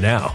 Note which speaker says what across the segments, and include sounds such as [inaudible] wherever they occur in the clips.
Speaker 1: now.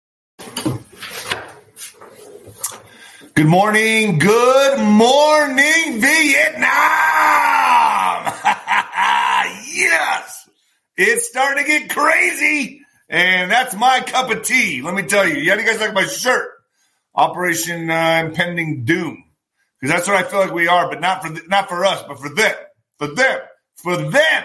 Speaker 2: Good morning. Good morning, Vietnam. [laughs] yes. It's starting to get crazy. And that's my cup of tea. Let me tell you. Do you guys like my shirt? Operation uh, Impending Doom. Because that's what I feel like we are, but not for th- not for us, but for them. For them. For them.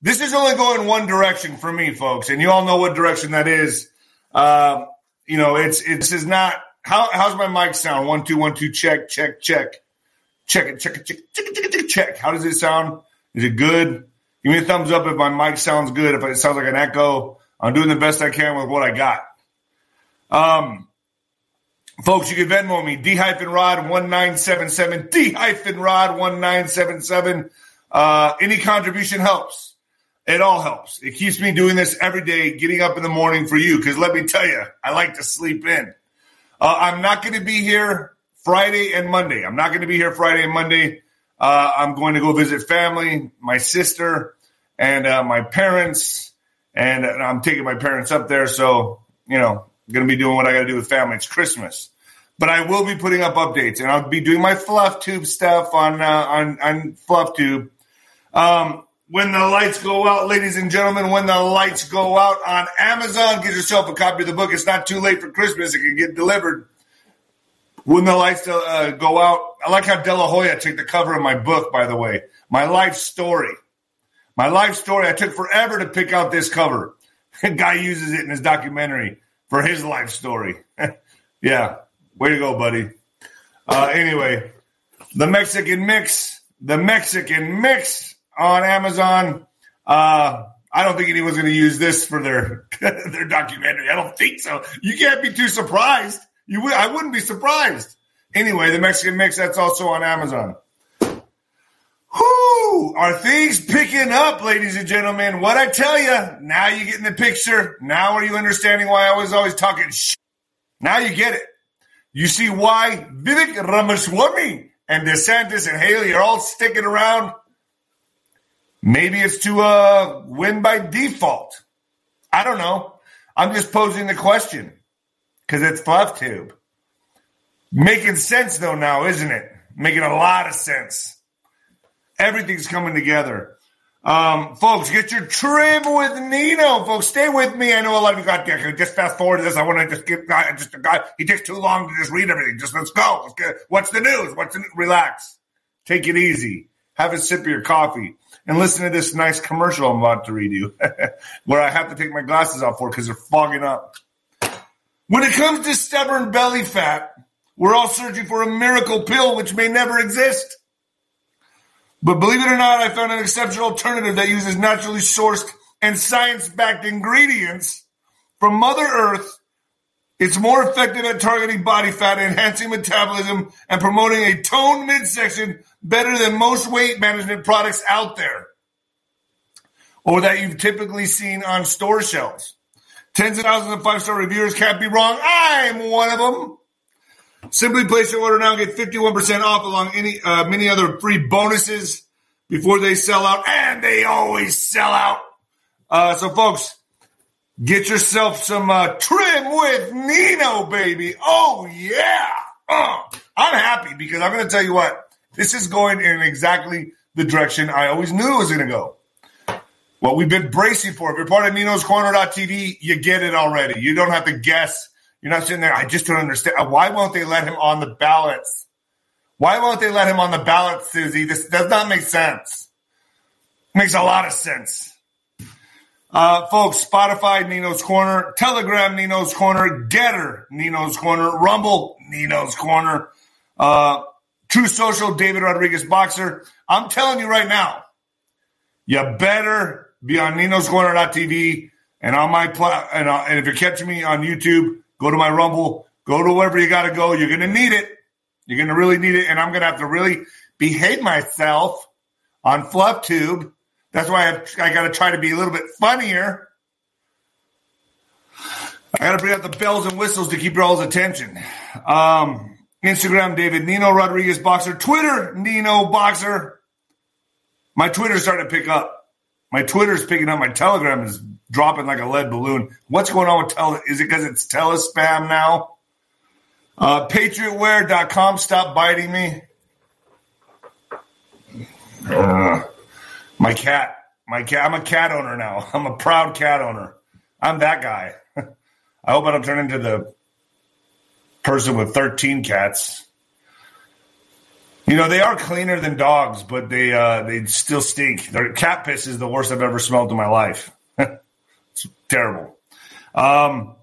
Speaker 2: This is only going one direction for me, folks. And you all know what direction that is. Uh, you know, it's it's is not how how's my mic sound? One, two, one, two, check, check, check. Check it, check it, check, check, check, check, check. How does it sound? Is it good? Give me a thumbs up if my mic sounds good. If it sounds like an echo, I'm doing the best I can with what I got. Um, folks, you can Venmo me D hyphen Rod one nine seven seven D hyphen Rod one nine seven seven. Uh, any contribution helps. It all helps. It keeps me doing this every day, getting up in the morning for you. Because let me tell you, I like to sleep in. Uh, I'm not going to be here Friday and Monday. I'm not going to be here Friday and Monday. Uh, I'm going to go visit family, my sister, and uh, my parents, and I'm taking my parents up there. So you know, I'm going to be doing what I got to do with family. It's Christmas, but I will be putting up updates, and I'll be doing my fluff tube stuff on uh, on on fluff tube. Um, when the lights go out, ladies and gentlemen, when the lights go out on Amazon, get yourself a copy of the book. It's not too late for Christmas. It can get delivered. When the lights uh, go out, I like how De La Hoya took the cover of my book, by the way. My life story. My life story. I took forever to pick out this cover. The [laughs] guy uses it in his documentary for his life story. [laughs] yeah. Way to go, buddy. Uh, anyway, the Mexican mix. The Mexican mix on Amazon. Uh, I don't think anyone's going to use this for their [laughs] their documentary. I don't think so. You can't be too surprised. You would, I wouldn't be surprised. Anyway, the Mexican mix that's also on Amazon. Whoo! Are things picking up, ladies and gentlemen? What I tell you, now you get in the picture. Now are you understanding why I was always talking? Now you get it. You see why Vivek Ramaswamy and DeSantis and Haley are all sticking around Maybe it's to uh, win by default. I don't know. I'm just posing the question because it's Fluff Tube. Making sense though now, isn't it? Making a lot of sense. Everything's coming together. Um, folks, get your trim with Nino. Folks, stay with me. I know a lot of you got there. Just fast forward to this. I want to just get just a guy. He takes too long to just read everything. Just let's go. Let's get what's the news? What's the relax. Take it easy. Have a sip of your coffee and listen to this nice commercial I'm about to read you, [laughs] where I have to take my glasses off for because they're fogging up. When it comes to stubborn belly fat, we're all searching for a miracle pill which may never exist. But believe it or not, I found an exceptional alternative that uses naturally sourced and science backed ingredients from Mother Earth. It's more effective at targeting body fat, enhancing metabolism, and promoting a toned midsection better than most weight management products out there or that you've typically seen on store shelves. Tens of thousands of five star reviewers can't be wrong. I'm one of them. Simply place your order now and get 51% off along any uh, many other free bonuses before they sell out, and they always sell out. Uh, so, folks, get yourself some uh, trim with Nino, baby. Oh yeah, uh, I'm happy because I'm going to tell you what this is going in exactly the direction I always knew it was going to go. What we've been bracing for. If you're part of Nino's Corner.tv, you get it already. You don't have to guess. You're not sitting there. I just don't understand. Why won't they let him on the ballots? Why won't they let him on the ballot, Susie? This does not make sense. Makes a lot of sense. Uh, folks, Spotify, Nino's Corner, Telegram, Nino's Corner, Gettr, Nino's Corner, Rumble, Nino's Corner. Uh, Truth Social, David Rodriguez Boxer. I'm telling you right now, you better be on Nino's Corner TV and on my pla- and, uh, and if you're catching me on YouTube, go to my Rumble, go to wherever you got to go. You're going to need it. You're going to really need it. And I'm going to have to really behave myself on FluffTube. That's why I've, I got to try to be a little bit funnier. I got to bring out the bells and whistles to keep your all's attention. Um, Instagram, David Nino Rodriguez Boxer. Twitter, Nino Boxer. My Twitter's starting to pick up. My Twitter's picking up. My Telegram is dropping like a lead balloon. What's going on with Tele? Is it because it's telespam now? Uh, PatriotWear.com. Stop biting me. Uh, my cat. My cat. I'm a cat owner now. [laughs] I'm a proud cat owner. I'm that guy. [laughs] I hope I don't turn into the person with 13 cats. You know, they are cleaner than dogs, but they uh, they still stink. Their cat piss is the worst I've ever smelled in my life. [laughs] it's terrible. Um,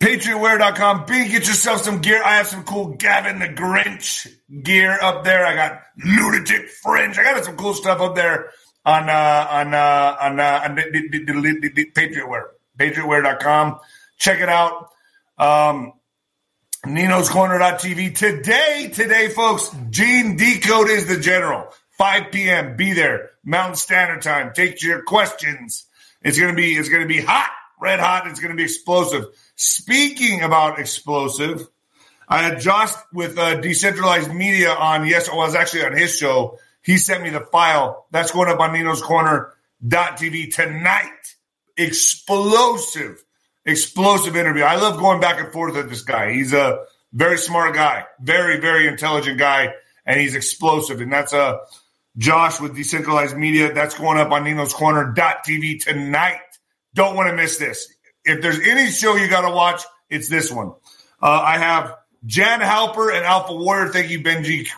Speaker 2: PatriotWear.com. B, get yourself some gear. I have some cool Gavin the Grinch gear up there. I got lunatic fringe. I got some cool stuff up there on uh, on uh, on, uh, on the, the, the, the PatriotWear. PatriotWear.com. Check it out. Um, Nino's Corner.tv. Today, today, folks, Gene Decode is the general. 5 p.m. Be there. Mountain Standard Time. Take your questions. It's gonna be it's gonna be hot, red hot. It's gonna be explosive. Speaking about explosive, I had Josh with uh, decentralized media on. Yes, I was actually on his show. He sent me the file. That's going up on Nino's Corner TV tonight. Explosive explosive interview. I love going back and forth with this guy. He's a very smart guy, very, very intelligent guy, and he's explosive. And that's a uh, Josh with Decentralized Media. That's going up on Nino's Corner TV tonight. Don't want to miss this. If there's any show you got to watch, it's this one. Uh, I have Jan Halper and Alpha Warrior. Thank you, Benji.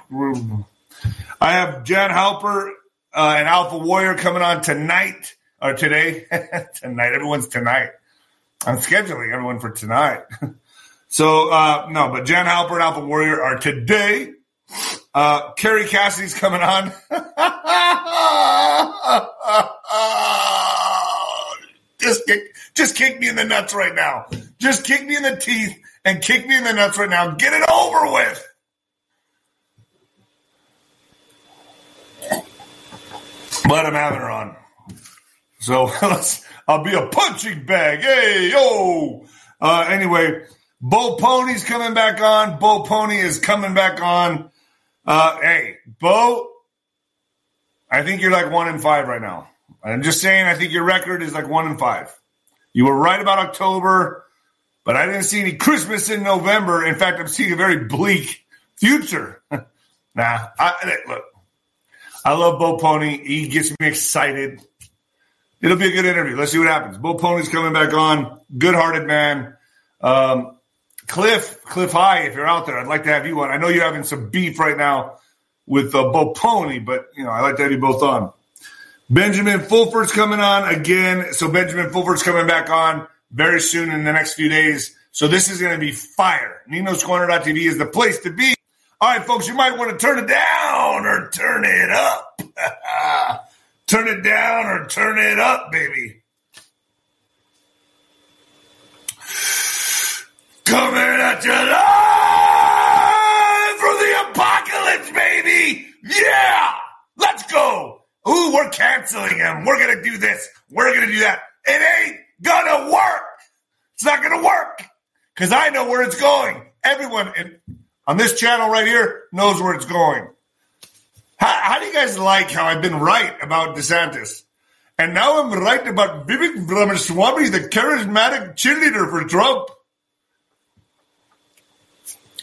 Speaker 2: I have Jan Halper uh, and Alpha Warrior coming on tonight or today. [laughs] tonight. Everyone's tonight. I'm scheduling everyone for tonight. [laughs] so uh, no, but Jan Halper and Alpha Warrior are today. Uh, Kerry Cassidy's coming on. [laughs] just kick, just kick me in the nuts right now. Just kick me in the teeth and kick me in the nuts right now. Get it over with. But I'm on. So [laughs] I'll be a punching bag. Hey, yo. Uh, anyway, Bo Polny's coming back on. Bo Polny is coming back on. Uh, hey, Bo, I think you're like one in five right now. I'm just saying, I think your record is like one in five. You were right about October, but I didn't see any Christmas in November. In fact, I'm seeing a very bleak future. [laughs] nah, I, look, I love Bo Polny. He gets me excited. It'll be a good interview. Let's see what happens. Bo Polny's coming back on. Good hearted man. Um, Cliff, Cliff High, if you're out there, I'd like to have you on. I know you're having some beef right now with uh, Bo Polny, but you know, I like to have you both on. Benjamin Fulford's coming on again. So Benjamin Fulford's coming back on very soon in the next few days. So this is going to be fire. Nino's Corner.tv is the place to be. All right, folks, you might want to turn it down or turn it up. [laughs] Turn it down or turn it up, baby. Coming at you live from the apocalypse, baby. Yeah, let's go. Ooh, we're canceling him. We're going to do this. We're going to do that. It ain't going to work. It's not going to work because I know where it's going. Everyone on this channel right here knows where it's going. How, how do you guys like how I've been right about DeSantis? And now I'm right about Vivek Ramaswamy, the charismatic cheerleader for Trump.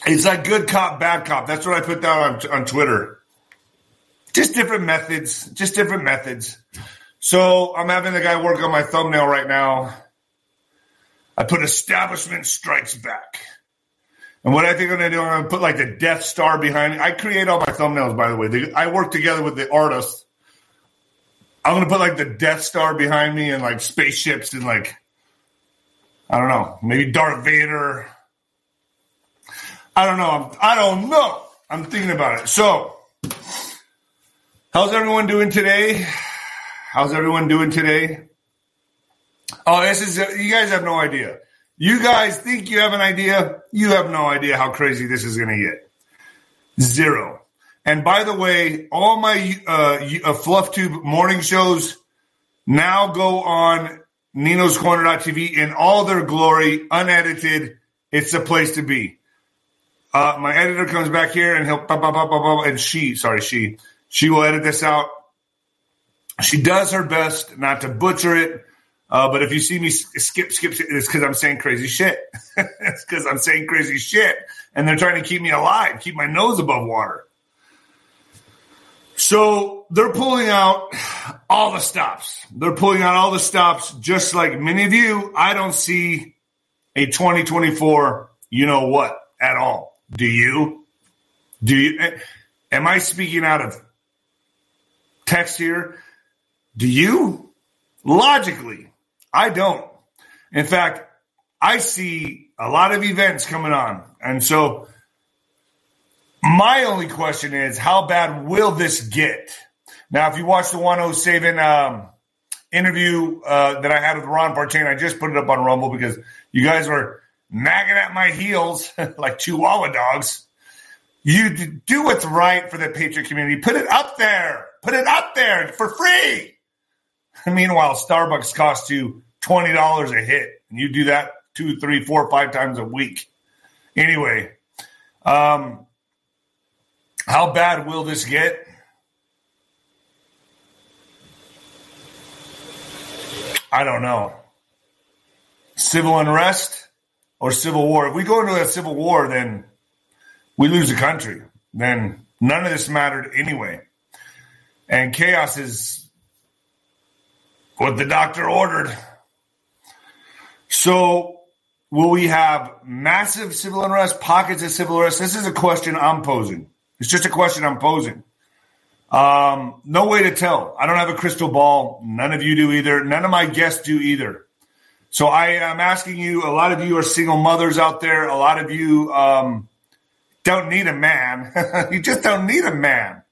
Speaker 2: It's like good cop, bad cop. That's what I put down on, on Twitter. Just different methods, just different methods. So I'm having the guy work on my thumbnail right now. I put establishment strikes back. And what I think I'm going to do, I'm going to put like the Death Star behind it. I create all my thumbnails, by the way. I work together with the artist. I'm going to put like the Death Star behind me and like spaceships and like, I don't know, maybe Darth Vader. I don't know. I don't know. I'm thinking about it. So, how's everyone doing today? How's everyone doing today? Oh, this is, you guys have no idea. You guys think you have an idea? You have no idea how crazy this is going to get. Zero. And by the way, all my uh, uh, Fluff Tube morning shows now go on Nino's Corner.tv in all their glory, unedited. It's the place to be. Uh, my editor comes back here and he'll, blah, blah, blah, and she, sorry, she, she will edit this out. She does her best not to butcher it. Uh, but if you see me skip, skip, it's because I'm saying crazy shit. [laughs] it's because I'm saying crazy shit. And they're trying to keep me alive, keep my nose above water. So they're pulling out all the stops. They're pulling out all the stops, just like many of you. I don't see a 2024, you know what, at all. Do you? Do you? Am I speaking out of text here? Do you? Logically, I don't. In fact, I see a lot of events coming on. And so my only question is how bad will this get? Now, if you watch the 107 um, interview uh, that I had with Ron Partain, I just put it up on Rumble because you guys were nagging at my heels [laughs] like Chihuahua dogs. You do what's right for the Patriot community. Put it up there. Put it up there for free. [laughs] Meanwhile, Starbucks costs you twenty dollars a hit, and you do that two, three, four, five times a week. Anyway, um, how bad will this get? I don't know. Civil unrest or civil war? If we go into a civil war, then we lose the country. Then none of this mattered anyway. And chaos is what the doctor ordered. So, will we have massive civil unrest, pockets of civil unrest? This is a question I'm posing. It's just a question I'm posing. Um, no way to tell. I don't have a crystal ball. None of you do either. None of my guests do either. So I am asking you. A lot of you are single mothers out there. A lot of you um, don't need a man. [laughs] you just don't need a man.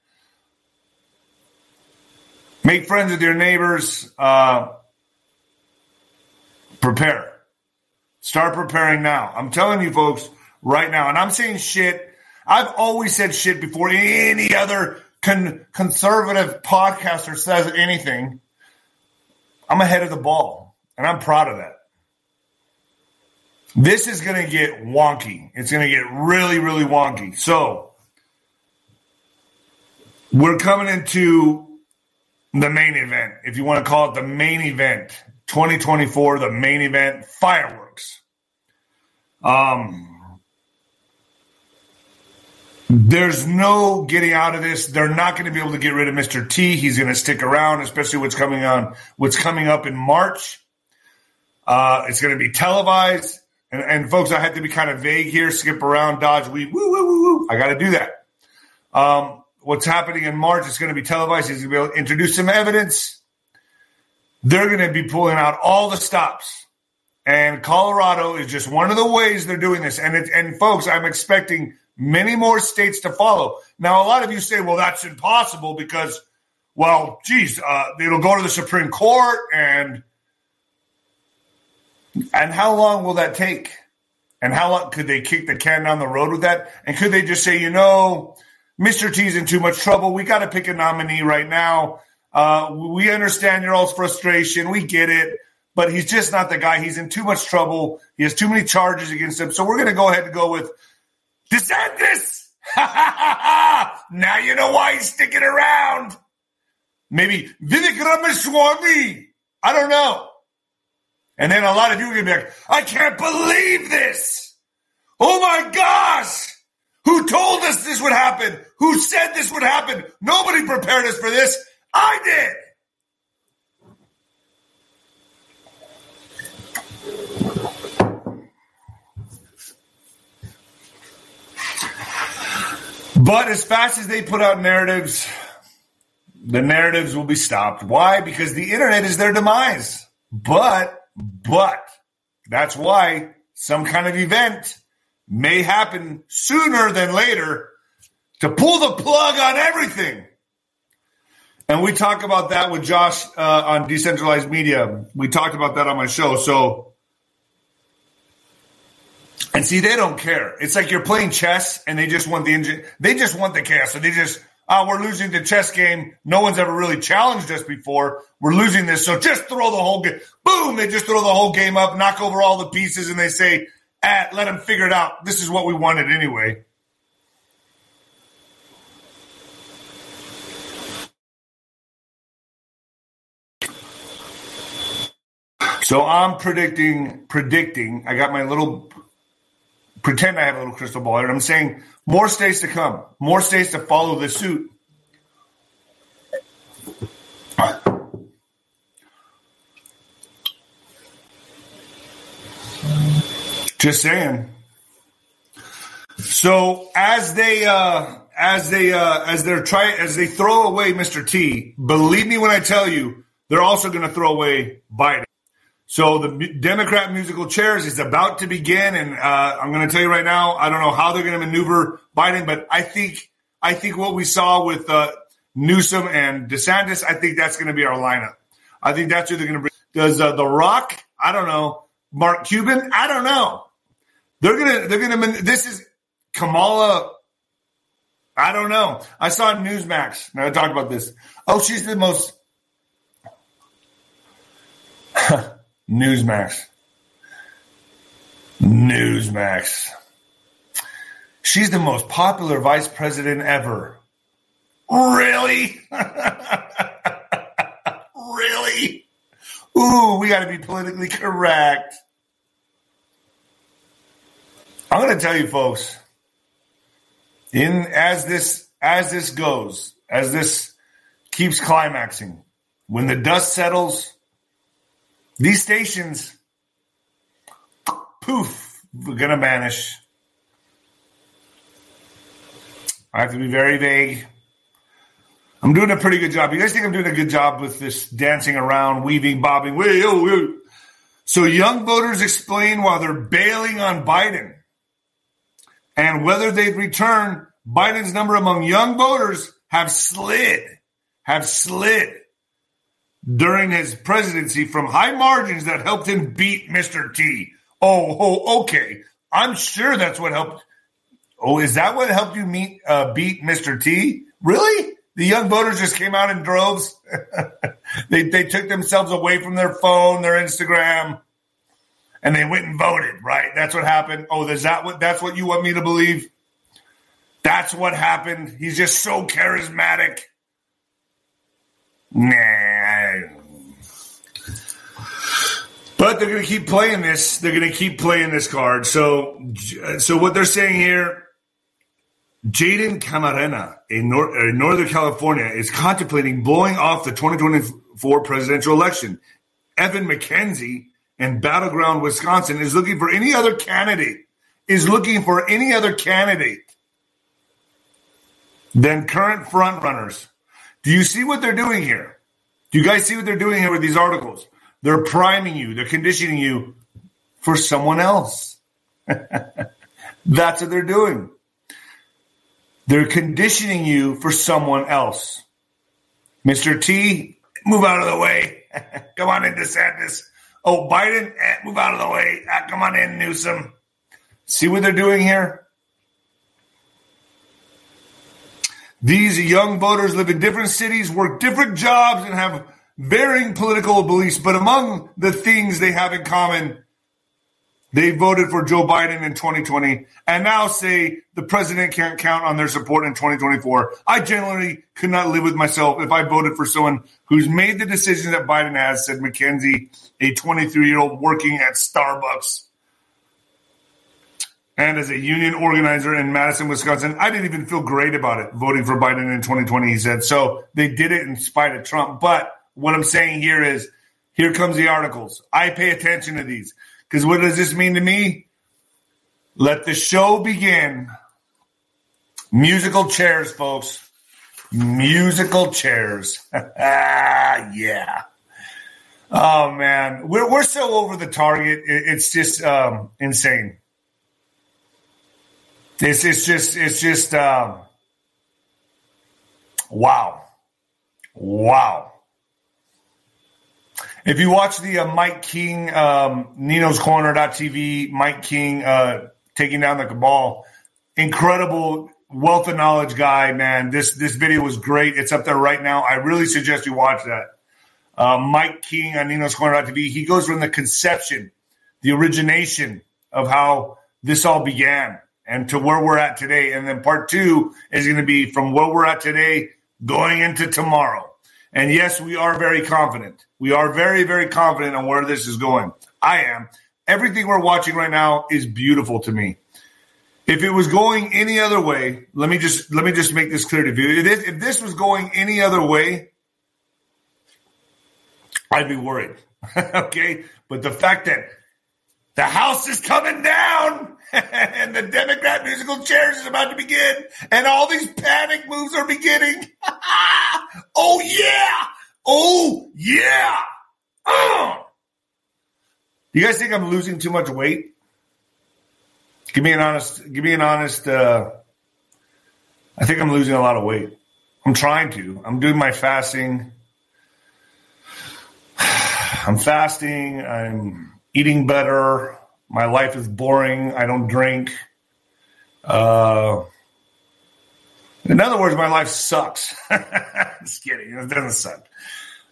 Speaker 2: Make friends with your neighbors. Uh, prepare. Start preparing now. I'm telling you, folks, right now. And I'm saying shit. I've always said shit before any other con- conservative podcaster says anything. I'm ahead of the ball, and I'm proud of that. This is going to get wonky. It's going to get really, really wonky. So, we're coming into the main event, if you want to call it the main event. 2024, the main event, fireworks. Um, there's no getting out of this. They're not going to be able to get rid of Mr. T. He's going to stick around, especially what's coming on, what's coming up in March. Uh, it's going to be televised. And, and, folks, I had to be kind of vague here, skip around, dodge, we woo, woo, woo, woo. I got to do that. Um, what's happening in March is going to be televised. He's going to be able to introduce some evidence they're going to be pulling out all the stops. And Colorado is just one of the ways they're doing this. And it, and folks, I'm expecting many more states to follow. Now, a lot of you say, well, that's impossible because, well, geez, uh, it'll go to the Supreme Court and and how long will that take? And how long could they kick the can down the road with that? And could they just say, you know, Mr. T's in too much trouble. We got to pick a nominee right now. Uh, we understand your all's frustration. We get it. But he's just not the guy. He's in too much trouble. He has too many charges against him. So we're going to go ahead and go with DeSantis. [laughs] now you know why he's sticking around. Maybe Vivek Ramaswamy. I don't know. And then a lot of you are going to be like, I can't believe this. Oh my gosh. Who told us this would happen? Who said this would happen? Nobody prepared us for this. I did. But as fast as they put out narratives, the narratives will be stopped. Why? Because the internet is their demise. But, but, that's why some kind of event may happen sooner than later to pull the plug on everything. And we talk about that with Josh uh, on decentralized media. We talked about that on my show. So And see, they don't care. It's like you're playing chess and they just want the engine. They just want the chaos. So they just, oh, we're losing the chess game. No one's ever really challenged us before. We're losing this. So just throw the whole game. Boom. They just throw the whole game up, knock over all the pieces and they say, ah, let them figure it out. This is what we wanted anyway. So I'm predicting, predicting. I got my little pretend I have a little crystal ball here. I'm saying more states to come, more states to follow the suit. Just saying. So as they uh as they uh as they're try as they throw away Mr. T, believe me when I tell you, they're also going to throw away Biden. So the Democrat musical chairs is about to begin, and uh, I'm going to tell you right now, I don't know how they're going to maneuver Biden, but I think I think what we saw with uh, Newsom and DeSantis, I think that's going to be our lineup. I think that's who they're going to bring. Does uh, The Rock? I don't know. Mark Cuban? I don't know. They're gonna they're gonna. This is Kamala. I don't know. I saw Newsmax. Now I talked about this. Oh, she's the most. [laughs] Newsmax. Newsmax. She's the most popular vice president ever. Really? [laughs] really? Ooh, we got to be politically correct. I'm going to tell you folks, in as this as this goes, as this keeps climaxing, when the dust settles, these stations, poof, we're going to vanish. I have to be very vague. I'm doing a pretty good job. You guys think I'm doing a good job with this dancing around, weaving, bobbing? Wait, oh. So young voters explain why they're bailing on Biden and whether they'd return. Biden's number among young voters have slid, have slid during his presidency from high margins that helped him beat Mr. T. Oh, oh, okay. I'm sure that's what helped. Oh, is that what helped you meet uh, beat Mr. T? Really? The young voters just came out in droves. [laughs] they they took themselves away from their phone, their Instagram, and they went and voted. Right? That's what happened. Oh, is that what? That's what you want me to believe? That's what happened. He's just so charismatic. Nah. But they're going to keep playing this. They're going to keep playing this card. So, uh, so what they're saying here, Jaden Camarena in, Nor- in Northern California is contemplating blowing off the 2024 presidential election. Evan McKenzie in Battleground, Wisconsin is looking for any other candidate, is looking for any other candidate than current frontrunners do you see what they're doing here? Do you guys see what they're doing here with these articles? They're priming you, they're conditioning you for someone else. [laughs] That's what they're doing. They're conditioning you for someone else. Mr. T, move out of the way. [laughs] come on in, DeSantis. Oh, Biden, eh, move out of the way. Ah, come on in, Newsom. See what they're doing here? These young voters live in different cities, work different jobs, and have varying political beliefs. But among the things they have in common, they voted for Joe Biden in 2020 and now say the president can't count on their support in 2024. I generally could not live with myself if I voted for someone who's made the decisions that Biden has, said McKenzie, a 23 year old working at Starbucks and as a union organizer in Madison, Wisconsin, I didn't even feel great about it voting for Biden in 2020, he said. So they did it in spite of Trump. But what I'm saying here is here comes the articles. I pay attention to these because what does this mean to me? Let the show begin. Musical chairs, folks. Musical chairs. [laughs] yeah. Oh man, we're we're so over the target. It's just um, insane. It's it's just it's just um, wow, wow. If you watch the uh, Mike King um, Nino's Corner TV, Mike King uh, taking down the cabal. Incredible wealth of knowledge guy, man. This this video was great. It's up there right now. I really suggest you watch that. Uh, Mike King on Nino's Corner TV. He goes from the conception, the origination of how this all began, and to where we're at today. And then part two is going to be from where we're at today going into tomorrow. And yes, we are very confident. We are very, very confident on where this is going. I am. Everything we're watching right now is beautiful to me. If it was going any other way, let me just let me just make this clear to you. If this, if this was going any other way, I'd be worried. [laughs] okay, but the fact that the house is coming down [laughs] and the Democrat musical chairs is about to begin and all these panic moves are beginning. [laughs] oh yeah! Oh yeah! Oh. You guys think I'm losing too much weight? Give me an honest. Give me an honest. Uh, I think I'm losing a lot of weight. I'm trying to. I'm doing my fasting. [sighs] I'm fasting. I'm eating better. My life is boring. I don't drink. Uh, in other words, my life sucks. [laughs] Just kidding. It doesn't suck.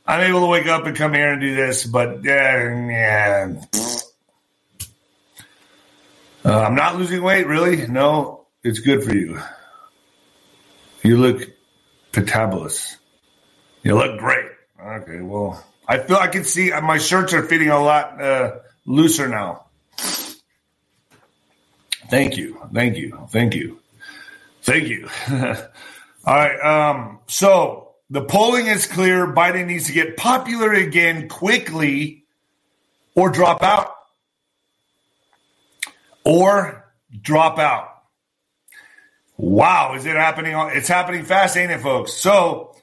Speaker 2: I'm able to wake up and come here and do this, but uh, yeah. Uh, I'm not losing weight, really. No, it's good for you. You look fantabulous. You look great. Okay, well, I feel I can see my shirts are fitting a lot uh, looser now. Thank you, thank you, thank you, thank you. [laughs] All right. Um, so the polling is clear. Biden needs to get popular again quickly, or drop out or drop out. Wow, is it happening? It's happening fast, ain't it, folks? So,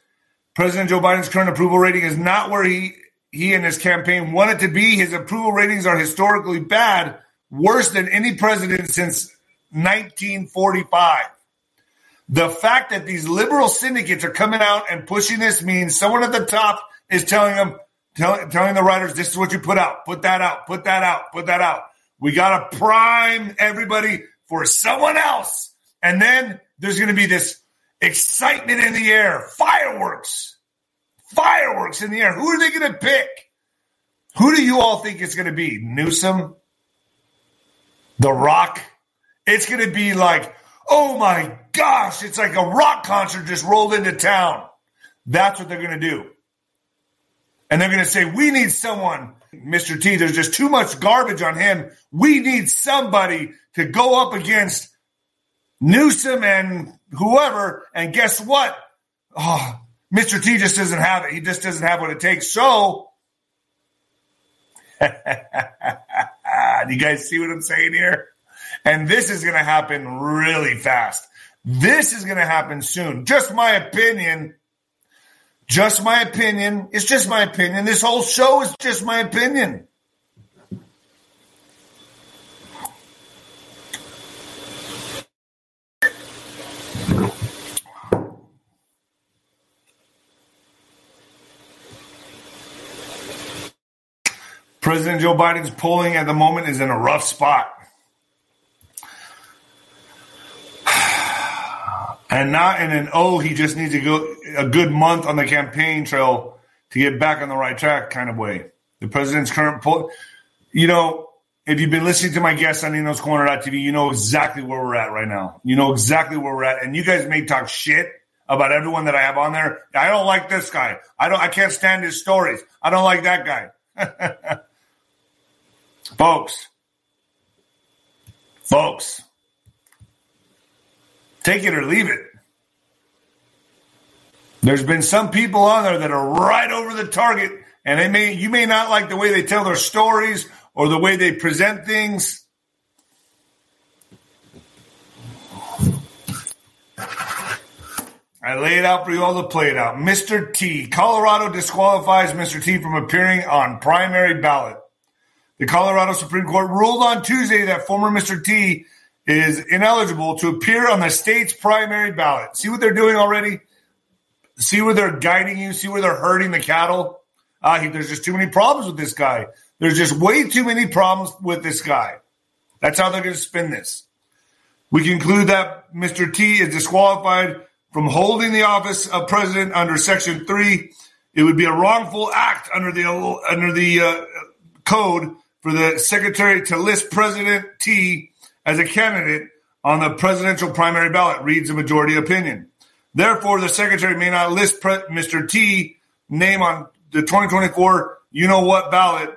Speaker 2: President Joe Biden's current approval rating is not where he he and his campaign wanted to be. His approval ratings are historically bad, worse than any president since 1945. The fact that these liberal syndicates are coming out and pushing this means someone at the top is telling them, tell, telling the writers, this is what you put out, put that out, put that out, put that out. We got to prime everybody for someone else. And then there's going to be this excitement in the air, fireworks, fireworks in the air. Who are they going to pick? Who do you all think it's going to be? Newsom? The Rock? It's going to be like, oh my gosh, it's like a rock concert just rolled into town. That's what they're going to do. And they're going to say, we need someone Mr. T, there's just too much garbage on him. We need somebody to go up against Newsom and whoever. And guess what? Oh, Mr. T just doesn't have it. He just doesn't have what it takes. So, do [laughs] you guys see what I'm saying here? And this is going to happen really fast. This is going to happen soon. Just my opinion. Just my opinion. It's just my opinion. This whole show is just my opinion. President Joe Biden's polling at the moment is in a rough spot. [sighs] and not in an oh he just needs to go a good month on the campaign trail to get back on the right track kind of way. The president's current poll, you know, if you've been listening to my guests on Nino's Corner TV, you know exactly where we're at right now. You know exactly where we're at, and you guys may talk shit about everyone that I have on there. I don't like this guy. I don't. I can't stand his stories. I don't like that guy, [laughs] folks. Folks, Take it or leave it. There's been some people on there that are right over the target, and they may you may not like the way they tell their stories or the way they present things. I lay it out for you all to play it out. Mr. T. Colorado disqualifies Mr. T from appearing on primary ballot. The Colorado Supreme Court ruled on Tuesday that former Mr. T is ineligible to appear on the state's primary ballot. See what they're doing already? See where they're guiding you? See where they're hurting the cattle? Uh, he, there's just too many problems with this guy. There's just way too many problems with this guy. That's how they're going to spin this. We conclude that Mr. T is disqualified from holding the office of president under Section 3. It would be a wrongful act under the under the uh, code for the secretary to list President T as a candidate on the presidential primary ballot, reads the majority opinion. Therefore, the secretary may not list Pre- Mr. T name on the 2024 you know what ballot,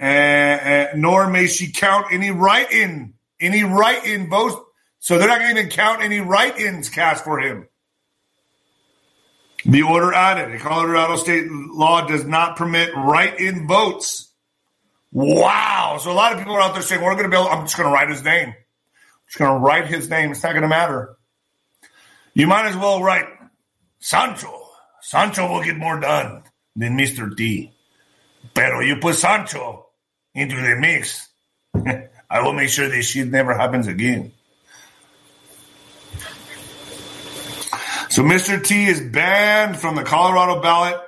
Speaker 2: uh, uh, nor may she count any write in, any write in votes. So they're not going to even count any write ins cast for him. The order added, the Colorado state law does not permit write in votes. Wow. So a lot of people are out there saying, we're going to able, I'm just going to write his name. I'm just going to write his name. It's not going to matter. You might as well write Sancho. Sancho will get more done than Mr. D. Pero you put Sancho into the mix. [laughs] I will make sure this shit never happens again. So Mr. T is banned from the Colorado ballot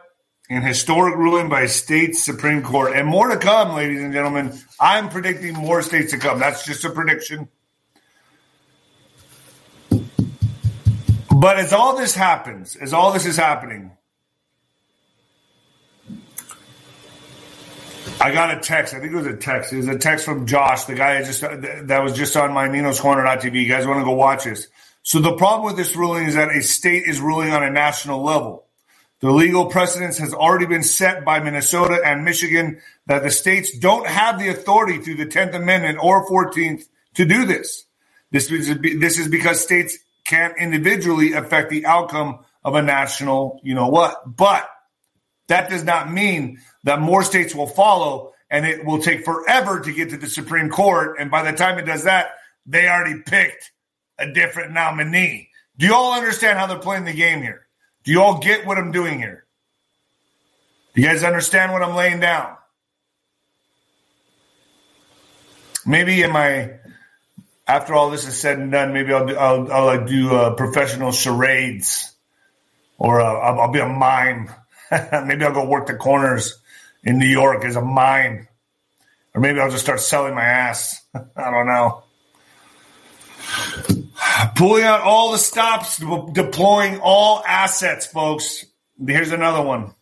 Speaker 2: in historic ruling by state Supreme Court. And more to come, ladies and gentlemen. I'm predicting more states to come. That's just a prediction. But as all this happens, as all this is happening, I got a text. I think it was a text. It was a text from Josh, the guy just that was just on my Nino's Corner.tv. You guys want to go watch this? So the problem with this ruling is that a state is ruling on a national level. The legal precedence has already been set by Minnesota and Michigan that the states don't have the authority through the 10th Amendment or 14th to do this. This is, this is because states can't individually affect the outcome of a national, you know what. But that does not mean that more states will follow and it will take forever to get to the Supreme Court. And by the time it does that, they already picked a different nominee. Do you all understand how they're playing the game here? Do you all get what I'm doing here? Do you guys understand what I'm laying down? Maybe in my after all this is said and done, maybe I'll do, I'll, I'll do uh, professional charades, or uh, I'll, I'll be a mime. [laughs] maybe I'll go work the corners in New York as a mime, or maybe I'll just start selling my ass. [laughs] I don't know. Pulling out all the stops, deploying all assets, folks. Here's another one.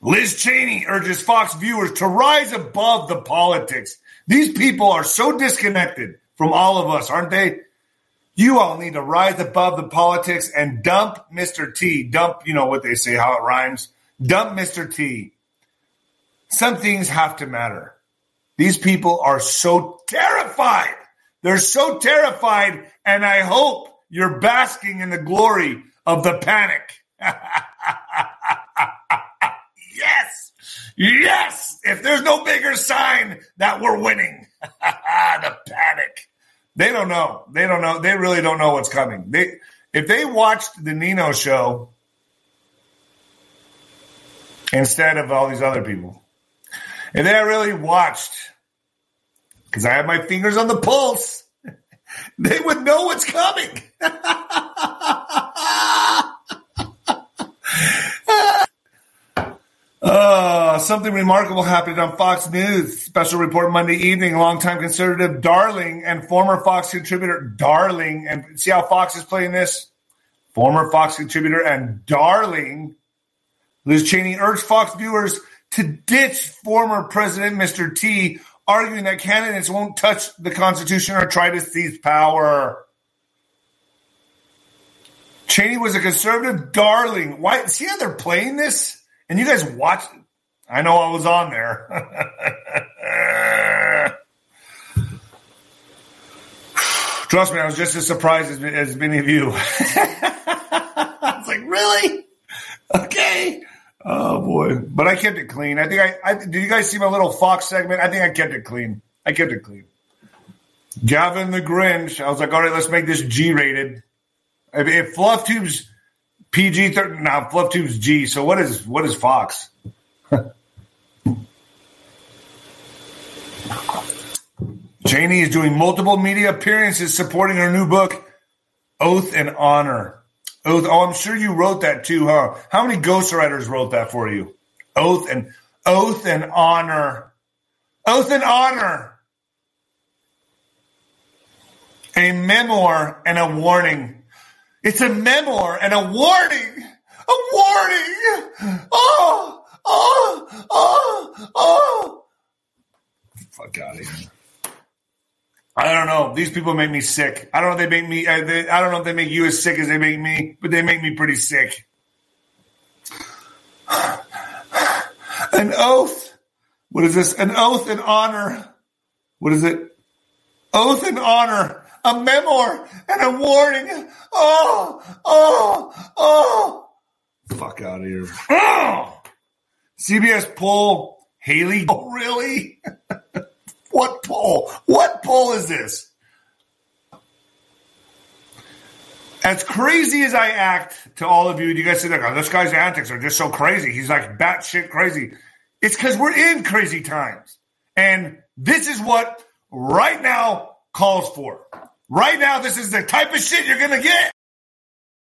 Speaker 2: Liz Cheney urges Fox viewers to rise above the politics. These people are so disconnected from all of us, aren't they? You all need to rise above the politics and dump Mr. T. Dump, you know what they say, how it rhymes. Dump Mr. T. Some things have to matter. These people are so terrified they're so terrified, and I hope you're basking in the glory of the panic. [laughs] yes, yes. If there's no bigger sign that we're winning, [laughs] the panic. They don't know. They don't know. They really don't know what's coming. They, if they watched the Nino show instead of all these other people, if they really watched because I have my fingers on the pulse, [laughs] they would know what's coming. Uh, [laughs] something remarkable happened on Fox News. Special report Monday evening. Longtime conservative Darling and former Fox contributor Darling. And see how Fox is playing this? Former Fox contributor and Darling. Liz Cheney urged Fox viewers to ditch former President Mr. T arguing that candidates won't touch the Constitution or try to seize power. Cheney was a conservative darling. Why? See how they're playing this? And you guys watch. I know I was on there. [laughs] Trust me, I was just as surprised as, as many of you. [laughs] I was like, really? Okay. Oh boy! But I kept it clean. I think I, I did. You guys see my little Fox segment? I think I kept it clean. I kept it clean. Gavin the Grinch. I was like, all right, let's make this G rated. If, if Fluff Tube's PG thirteen, now Fluff Tube's G. So what is what is Fox? [laughs] Cheney is doing multiple media appearances supporting her new book, Oath and Honor. Oath. Oh, I'm sure you wrote that too, huh? How many ghostwriters wrote that for you? Oath and oath and honor. Oath and honor. a memoir and a warning. It's a memoir and a warning. A warning. Oh, oh, oh, oh. Fuck out of here. I don't know. These people make me sick. I don't know if they make me. I, they, I don't know if they make you as sick as they make me, but they make me pretty sick. [sighs] An oath. What is this? An oath and honor. What is it? Oath and honor. A memoir and a warning. Oh, oh, oh. Fuck out of here. Ah! Oh. CBS poll. Haley. Oh, really? [laughs] what poll? What poll is this? As crazy as I act to all of you, do you guys say like, oh, this guy's antics are just so crazy. He's like batshit crazy. It's because we're in crazy times. And this is what right now calls for. Right now, this is the type of shit you're going to get.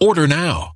Speaker 3: Order now.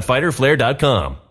Speaker 1: www.fighterflare.com.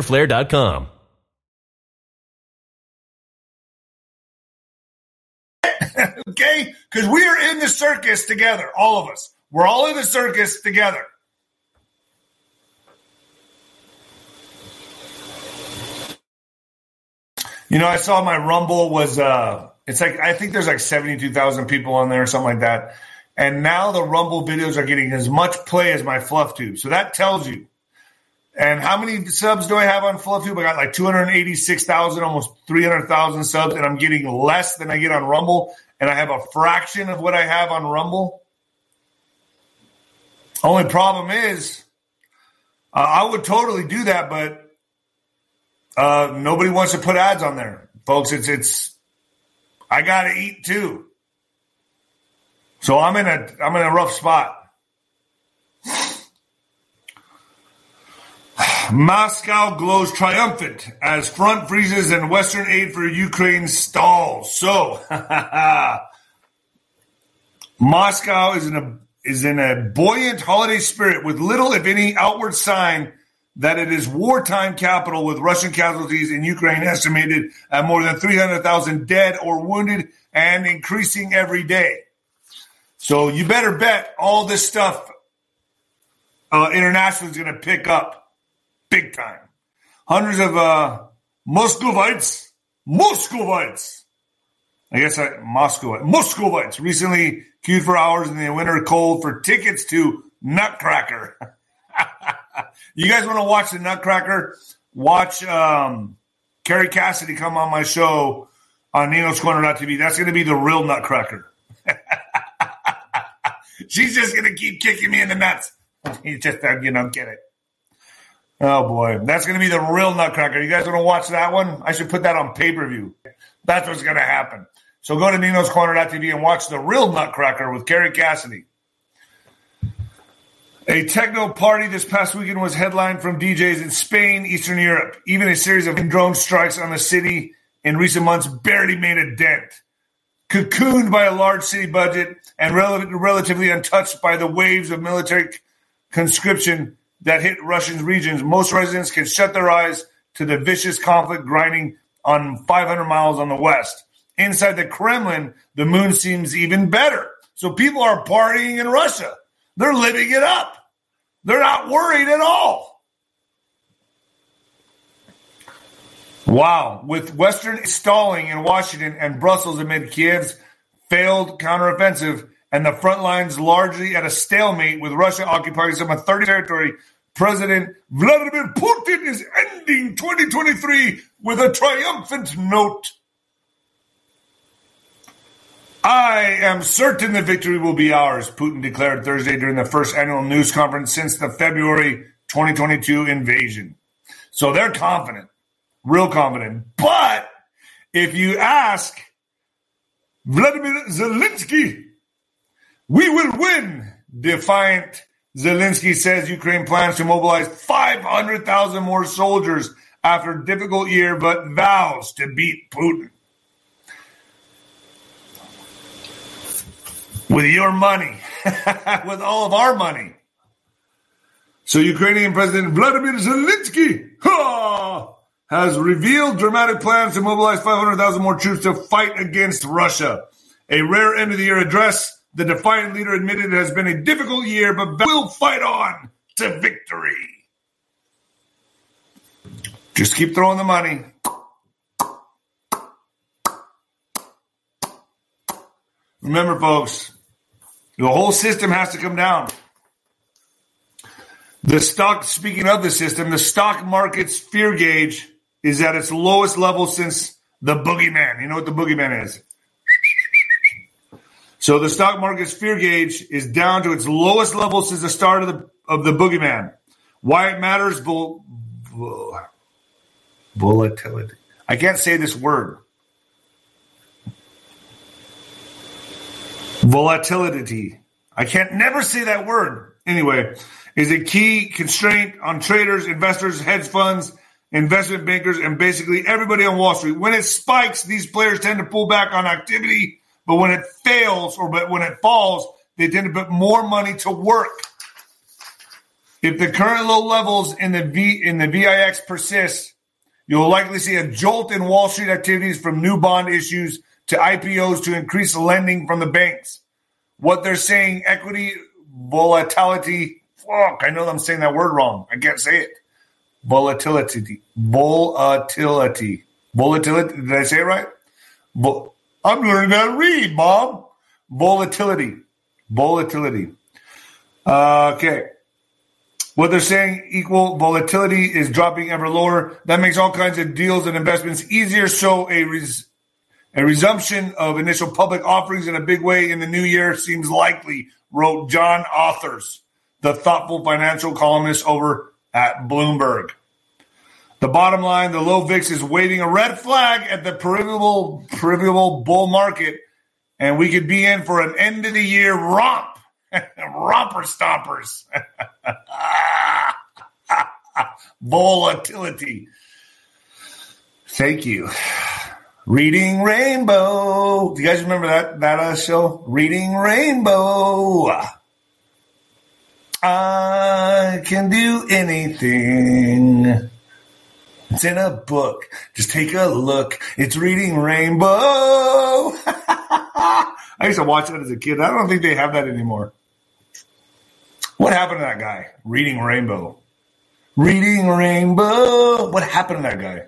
Speaker 1: fighterflare.com. [laughs]
Speaker 2: okay? Because we are in the circus together, all of us. We're all in the circus together. You know, I saw my Rumble was uh it's like I think there's like 72,000 people on there or something like that. And now the Rumble videos are getting as much play as my fluff tube. So that tells you and how many subs do I have on FluffTube? I got like 286,000, almost 300,000 subs, and I'm getting less than I get on Rumble. And I have a fraction of what I have on Rumble. Only problem is, uh, I would totally do that, but uh, nobody wants to put ads on there, folks. It's it's. I got to eat too. So I'm in a I'm in a rough spot. Moscow glows triumphant as front freezes and Western aid for Ukraine stalls. So, [laughs] Moscow is in a is in a buoyant holiday spirit with little, if any, outward sign that it is wartime capital with Russian casualties in Ukraine estimated at more than 300,000 dead or wounded and increasing every day. So you better bet all this stuff uh, international is going to pick up big time. Hundreds of uh, Muscovites, Muscovites, I guess I, Moscowite, Muscovites recently queued for hours in the winter cold for tickets to Nutcracker. [laughs] you guys want to watch the Nutcracker? Watch um, Kerry Cassidy come on my show on Nino's Corner.tv. That's going to be the real Nutcracker. [laughs] She's just going to keep kicking me in the nuts. [laughs] You just, you know, get it. Oh boy, that's going to be the real Nutcracker. You guys want to watch that one? I should put that on pay per view. That's what's going to happen. So go to Nino's Corner.tv and watch the real Nutcracker with Kerry Cassidy. A techno party this past weekend was headlined from DJs in Spain, Eastern Europe. Even a series of drone strikes on the city in recent months barely made a dent. Cocooned by a large city budget and rel- relatively untouched by the waves of military conscription that hit Russian regions, most residents can shut their eyes to the vicious conflict grinding on 500 miles on the west. Inside the Kremlin, the moon seems even better. So people are partying in Russia. They're living it up. They're not worried at all. Wow. With Western stalling in Washington and Brussels amid Kiev's failed counteroffensive, and the front lines largely at a stalemate with Russia occupying some of 30 territory, President Vladimir Putin is ending 2023 with a triumphant note. I am certain the victory will be ours, Putin declared Thursday during the first annual news conference since the February 2022 invasion. So they're confident, real confident. But if you ask Vladimir Zelensky, we will win. Defiant Zelensky says Ukraine plans to mobilize 500,000 more soldiers after a difficult year, but vows to beat Putin. With your money, [laughs] with all of our money. So, Ukrainian President Vladimir Zelensky ha, has revealed dramatic plans to mobilize 500,000 more troops to fight against Russia. A rare end of the year address the defiant leader admitted it has been a difficult year, but we'll fight on to victory. Just keep throwing the money. Remember, folks, the whole system has to come down. The stock, speaking of the system, the stock market's fear gauge is at its lowest level since the boogeyman. You know what the boogeyman is? So the stock market's fear gauge is down to its lowest level since the start of the of the boogeyman. Why it matters? Vol, vol, volatility. I can't say this word. Volatility. I can't never say that word. Anyway, is a key constraint on traders, investors, hedge funds, investment bankers, and basically everybody on Wall Street. When it spikes, these players tend to pull back on activity but when it fails or but when it falls, they tend to put more money to work. If the current low levels in the V in the VIX persist, you'll likely see a jolt in Wall Street activities from new bond issues to IPOs to increase lending from the banks. What they're saying, equity volatility. Fuck, I know I'm saying that word wrong. I can't say it. Volatility. Volatility. Volatility. Did I say it right? I'm learning how to read, Mom. Volatility. Volatility. Uh, okay. What they're saying equal volatility is dropping ever lower. That makes all kinds of deals and investments easier. So a res- a resumption of initial public offerings in a big way in the new year seems likely, wrote John Authers, the thoughtful financial columnist over at Bloomberg. The bottom line, the low VIX is waving a red flag at the peripheral, peripheral bull market, and we could be in for an end of the year romp. [laughs] Romper stompers. [laughs] Volatility. Thank you. Reading Rainbow. Do you guys remember that that uh, show? Reading Rainbow. I can do anything. It's in a book. Just take a look. It's Reading Rainbow. [laughs] I used to watch that as a kid. I don't think they have that anymore. What happened to that guy? Reading Rainbow. Reading Rainbow. What happened to that guy?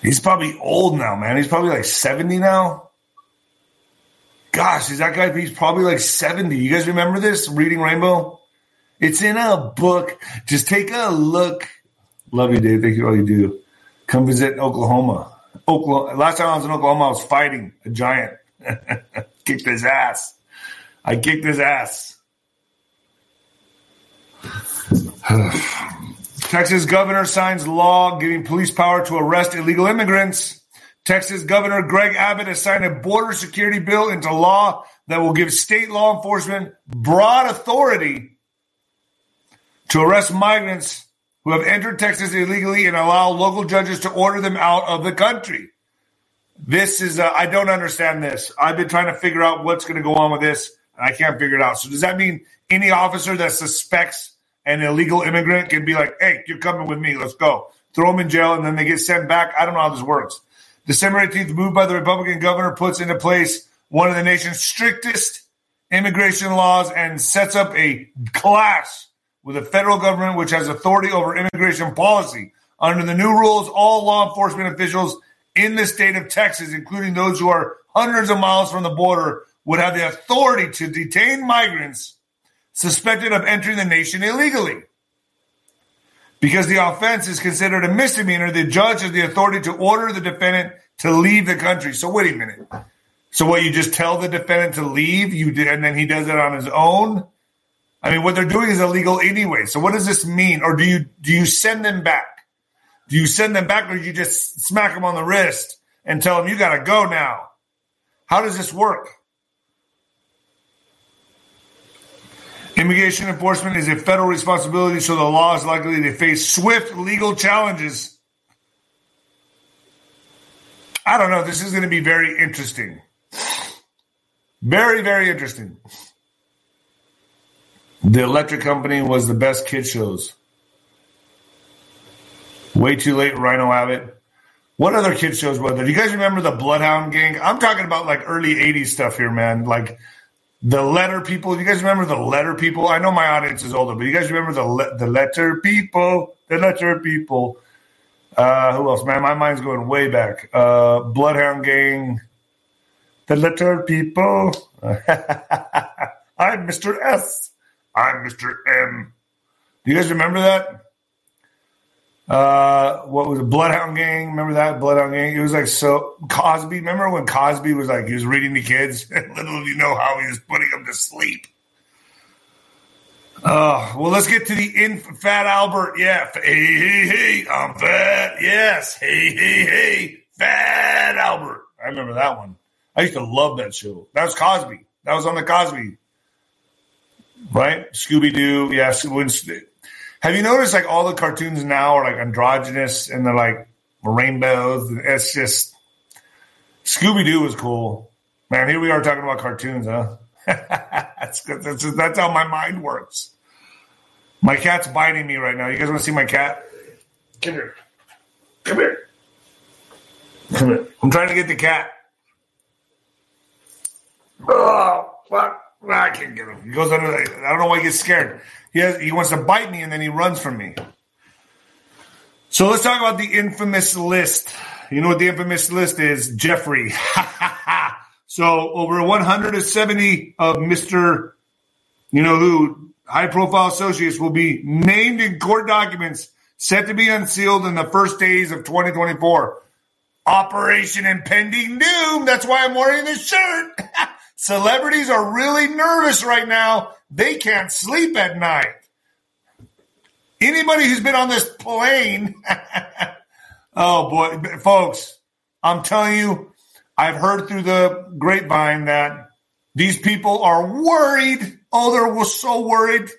Speaker 2: He's probably old now, man. He's probably like 70 now. Gosh, is that guy? He's probably like 70. You guys remember this? Reading Rainbow? It's in a book. Just take a look. Love you, Dave. Thank you for all you do. Come visit Oklahoma. Oklahoma. Last time I was in Oklahoma, I was fighting a giant. [laughs] kicked his ass. I kicked his ass. [sighs] Texas governor signs law giving police power to arrest illegal immigrants. Texas Governor Greg Abbott has signed a border security bill into law that will give state law enforcement broad authority to arrest migrants who have entered Texas illegally and allow local judges to order them out of the country. This is, uh, I don't understand this. I've been trying to figure out what's going to go on with this, and I can't figure it out. So, does that mean any officer that suspects an illegal immigrant can be like, hey, you're coming with me. Let's go. Throw them in jail and then they get sent back. I don't know how this works. December 18th, move by the Republican governor puts into place one of the nation's strictest immigration laws and sets up a clash with the federal government, which has authority over immigration policy. Under the new rules, all law enforcement officials in the state of Texas, including those who are hundreds of miles from the border, would have the authority to detain migrants suspected of entering the nation illegally. Because the offense is considered a misdemeanor, the judge has the authority to order the defendant to leave the country. So wait a minute. So what you just tell the defendant to leave, you did, and then he does it on his own? I mean, what they're doing is illegal anyway. So what does this mean? Or do you do you send them back? Do you send them back, or do you just smack them on the wrist and tell them you got to go now? How does this work? Immigration enforcement is a federal responsibility, so the law is likely to face swift legal challenges. I don't know. This is going to be very interesting. Very, very interesting. The Electric Company was the best kid shows. Way too late, Rhino Abbott. What other kid shows were there? Do you guys remember the Bloodhound Gang? I'm talking about like early 80s stuff here, man. Like the letter people. You guys remember the letter people? I know my audience is older, but you guys remember the le- the letter people, the letter people. Uh, who else? Man, my mind's going way back. Uh, Bloodhound Gang, the letter people. [laughs] I'm Mr. S. I'm Mr. M. Do you guys remember that? Uh, what was it? Bloodhound Gang? Remember that Bloodhound Gang? It was like so Cosby. Remember when Cosby was like he was reading the kids? [laughs] Little did you know how he was putting them to sleep. Oh, well, let's get to the in Fat Albert. Yeah. Hey, hey, hey. I'm fat. Yes. Hey, hey, hey. Fat Albert. I remember that one. I used to love that show. That was Cosby. That was on the Cosby. Right? Scooby Doo. Yeah. Have you noticed like all the cartoons now are like androgynous and they're like rainbows? It's just Scooby Doo was cool. Man, here we are talking about cartoons, huh? [laughs] that's. That's, that's how my mind works. My cat's biting me right now. You guys want to see my cat? Come here. Come here. Come here. I'm trying to get the cat. Oh, fuck. I can't get him. He goes under. The, I don't know why he gets scared. He has, he wants to bite me and then he runs from me. So let's talk about the infamous list. You know what the infamous list is? Jeffrey. [laughs] so over 170 of Mr. You know who high profile associates will be named in court documents set to be unsealed in the first days of 2024. Operation Impending Doom. That's why I'm wearing this shirt. [laughs] Celebrities are really nervous right now. They can't sleep at night. Anybody who's been on this plane, [laughs] oh boy, folks, I'm telling you, I've heard through the grapevine that these people are worried. Oh, they're so worried.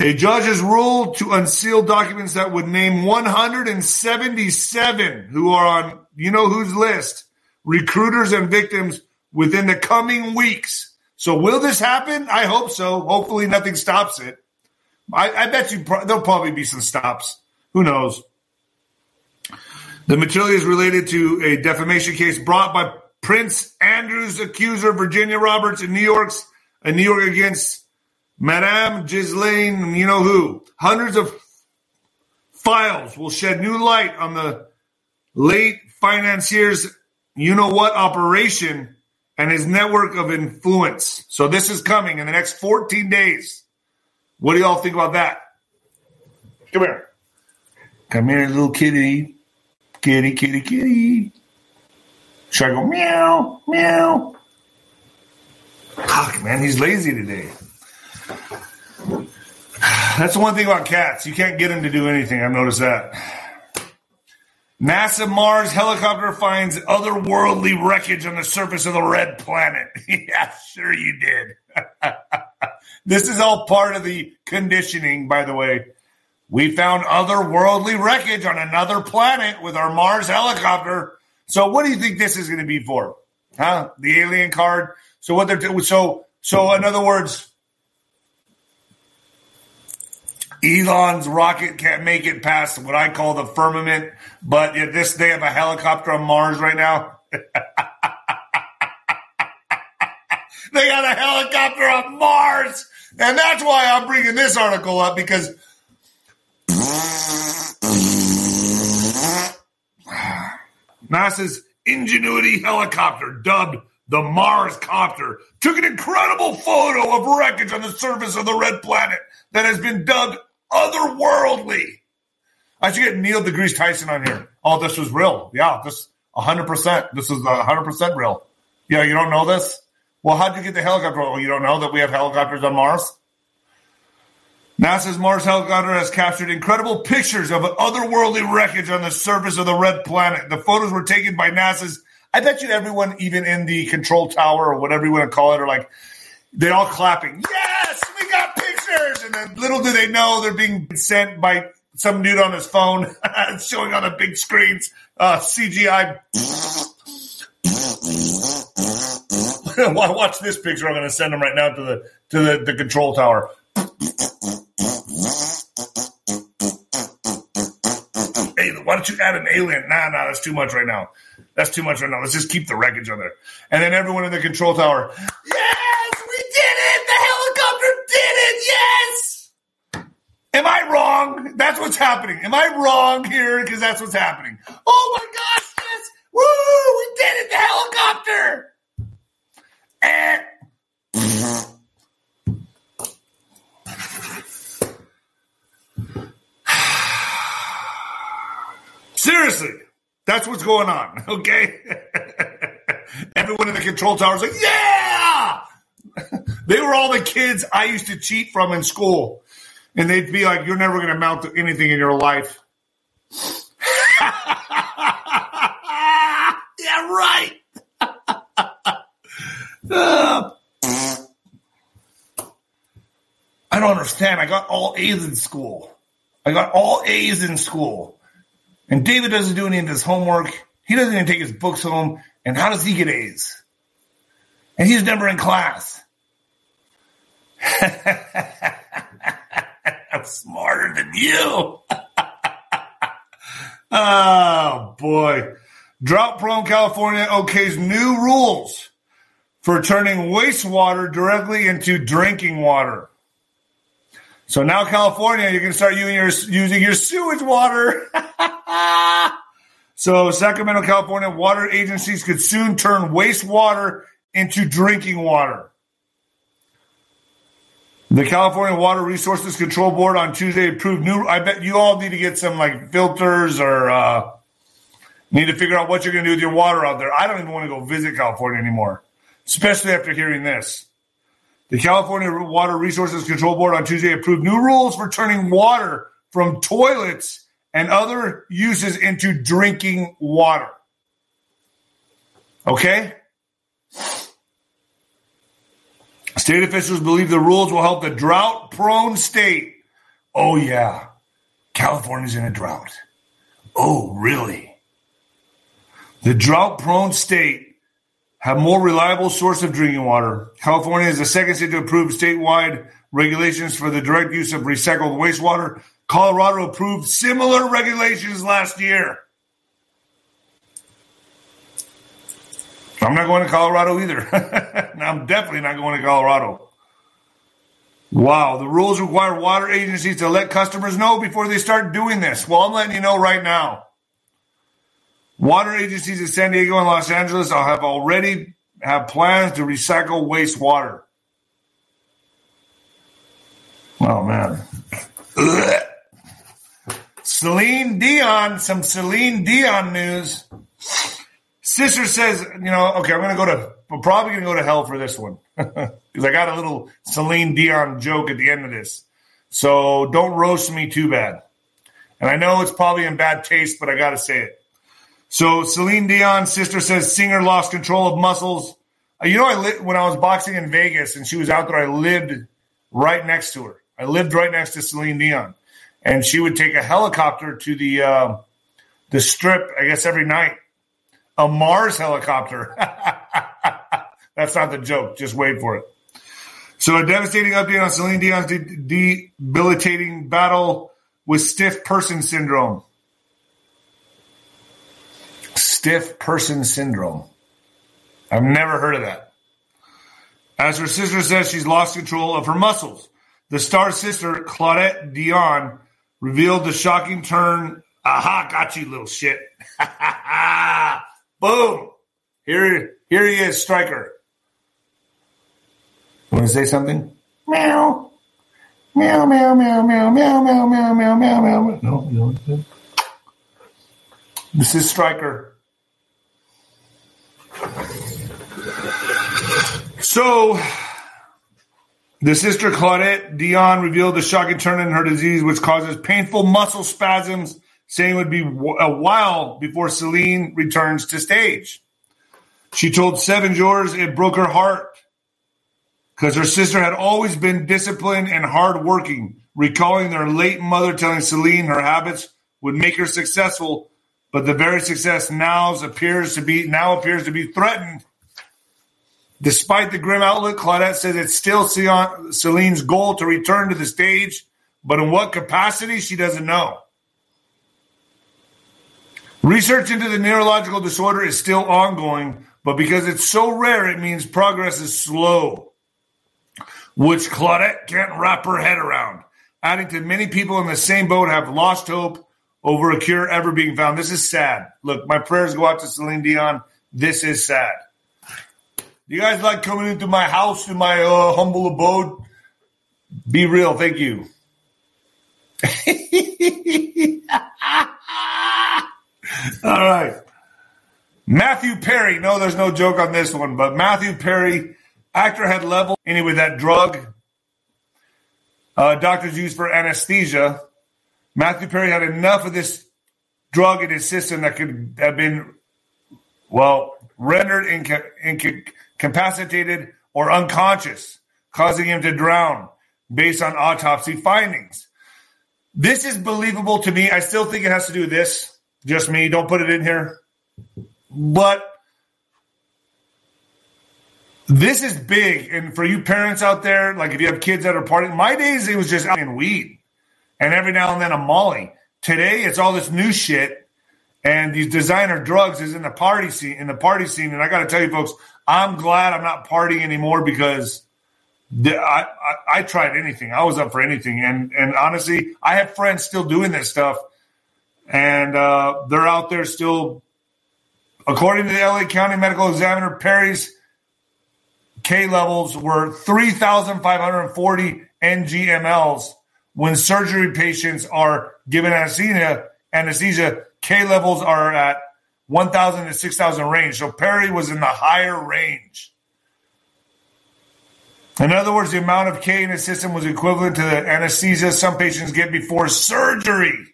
Speaker 2: A judge has ruled to unseal documents that would name 177 who are on you know whose list, recruiters and victims within the coming weeks. So will this happen? I hope so. Hopefully nothing stops it. I, I bet you pro- there'll probably be some stops. Who knows? The material is related to a defamation case brought by Prince Andrew's accuser, Virginia Roberts, in New York's in New York against Madame Ghislaine, you know who. Hundreds of files will shed new light on the late financier's you know what operation and his network of influence. So this is coming in the next 14 days. What do y'all think about that? Come here. Come here, little kitty. Kitty, kitty, kitty. Should I go meow, meow? Fuck, man, he's lazy today. [sighs] That's the one thing about cats. You can't get him to do anything. I've noticed that. NASA Mars helicopter finds otherworldly wreckage on the surface of the red planet. [laughs] yeah, sure you did. [laughs] this is all part of the conditioning, by the way. We found otherworldly wreckage on another planet with our Mars helicopter. So, what do you think this is going to be for? Huh? The alien card. So, what they're? So, so in other words, Elon's rocket can't make it past what I call the firmament, but this they have a helicopter on Mars right now. [laughs] they got a helicopter on Mars, and that's why I'm bringing this article up because [sighs] NASA's Ingenuity helicopter, dubbed the Mars Copter, took an incredible photo of wreckage on the surface of the red planet that has been dubbed otherworldly. I should get Neil deGrasse Tyson on here. Oh, this was real. Yeah, this 100%. This is 100% real. Yeah, you don't know this? Well, how'd you get the helicopter? Oh, you don't know that we have helicopters on Mars? NASA's Mars helicopter has captured incredible pictures of otherworldly wreckage on the surface of the red planet. The photos were taken by NASA's. I bet you everyone, even in the control tower or whatever you want to call it, are like, they're all clapping. Pictures. And then little do they know they're being sent by some dude on his phone, [laughs] showing on the big screens, uh, CGI. [laughs] Watch this picture. I'm going to send them right now to the to the, the control tower. Hey, why don't you add an alien? Nah, nah, that's too much right now. That's too much right now. Let's just keep the wreckage on there. And then everyone in the control tower. Yes, we did it. The helicopter did it. Yes. Am I That's what's happening. Am I wrong here? Because that's what's happening. Oh my gosh, yes. Woo, we did it. The helicopter. And [sighs] Seriously, that's what's going on, [laughs] okay? [laughs] Everyone in the control tower is like, yeah! [laughs] they were all the kids I used to cheat from in school. And they'd be like, you're never going to amount to anything in your life. [laughs] yeah, right. [laughs] I don't understand. I got all A's in school. I got all A's in school. And David doesn't do any of his homework. He doesn't even take his books home. And how does he get A's? And he's never in class. [laughs] I'm smarter than you. [laughs] oh boy. Drought prone California okays new rules for turning wastewater directly into drinking water. So now California, you can start using your, using your sewage water. [laughs] so Sacramento, California water agencies could soon turn wastewater into drinking water. The California Water Resources Control Board on Tuesday approved new. I bet you all need to get some like filters or uh, need to figure out what you're going to do with your water out there. I don't even want to go visit California anymore, especially after hearing this. The California Water Resources Control Board on Tuesday approved new rules for turning water from toilets and other uses into drinking water. Okay? State officials believe the rules will help the drought prone state. Oh, yeah. California's in a drought. Oh, really? The drought prone state have more reliable source of drinking water. California is the second state to approve statewide regulations for the direct use of recycled wastewater. Colorado approved similar regulations last year. I'm not going to Colorado either. [laughs] I'm definitely not going to Colorado. Wow, the rules require water agencies to let customers know before they start doing this. Well, I'm letting you know right now. Water agencies in San Diego and Los Angeles have already have plans to recycle wastewater. Oh man. Ugh. Celine Dion, some Celine Dion news. Sister says, you know, okay, I'm going to go to, we're probably going to go to hell for this one [laughs] because I got a little Celine Dion joke at the end of this. So don't roast me too bad. And I know it's probably in bad taste, but I got to say it. So Celine Dion's sister says singer lost control of muscles. Uh, you know, I li- when I was boxing in Vegas and she was out there, I lived right next to her. I lived right next to Celine Dion, and she would take a helicopter to the uh, the strip. I guess every night, a Mars helicopter. [laughs] That's not the joke. Just wait for it. So, a devastating update on Celine Dion's de- debilitating battle with stiff person syndrome. Stiff person syndrome. I've never heard of that. As her sister says, she's lost control of her muscles. The star sister, Claudette Dion, revealed the shocking turn. Aha, got you, little shit. [laughs] Boom. Here, here he is, striker. Want to say something? Meow. Meow, meow, meow, meow, meow, meow, meow, meow, meow, meow. No, you don't. This is Striker. So, the sister Claudette Dion revealed the shocking turn in her disease, which causes painful muscle spasms, saying it would be a while before Celine returns to stage. She told Seven Jours it broke her heart because her sister had always been disciplined and hardworking, recalling their late mother telling Celine her habits would make her successful, but the very success now appears to be now appears to be threatened. Despite the grim outlook, Claudette says it's still Celine's goal to return to the stage, but in what capacity, she doesn't know. Research into the neurological disorder is still ongoing, but because it's so rare, it means progress is slow which Claudette can't wrap her head around, adding to many people in the same boat have lost hope over a cure ever being found. This is sad. Look, my prayers go out to Celine Dion. This is sad. Do you guys like coming into my house, in my uh, humble abode? Be real. Thank you. [laughs] [laughs] All right. Matthew Perry. No, there's no joke on this one, but Matthew Perry Actor had level anyway that drug uh, doctors use for anesthesia. Matthew Perry had enough of this drug in his system that could have been, well, rendered inca- incapacitated or unconscious, causing him to drown based on autopsy findings. This is believable to me. I still think it has to do with this. Just me. Don't put it in here. But this is big. And for you parents out there, like if you have kids that are partying, my days it was just in weed and every now and then a molly. Today it's all this new shit and these designer drugs is in the party scene in the party scene. And I got to tell you, folks, I'm glad I'm not partying anymore because I, I, I tried anything. I was up for anything. And and honestly, I have friends still doing this stuff, and uh, they're out there still. According to the LA County Medical Examiner, Perry's K levels were 3,540 ngmls. When surgery patients are given anesthesia, anesthesia K levels are at 1,000 to 6,000 range. So Perry was in the higher range. In other words, the amount of K in his system was equivalent to the anesthesia some patients get before surgery.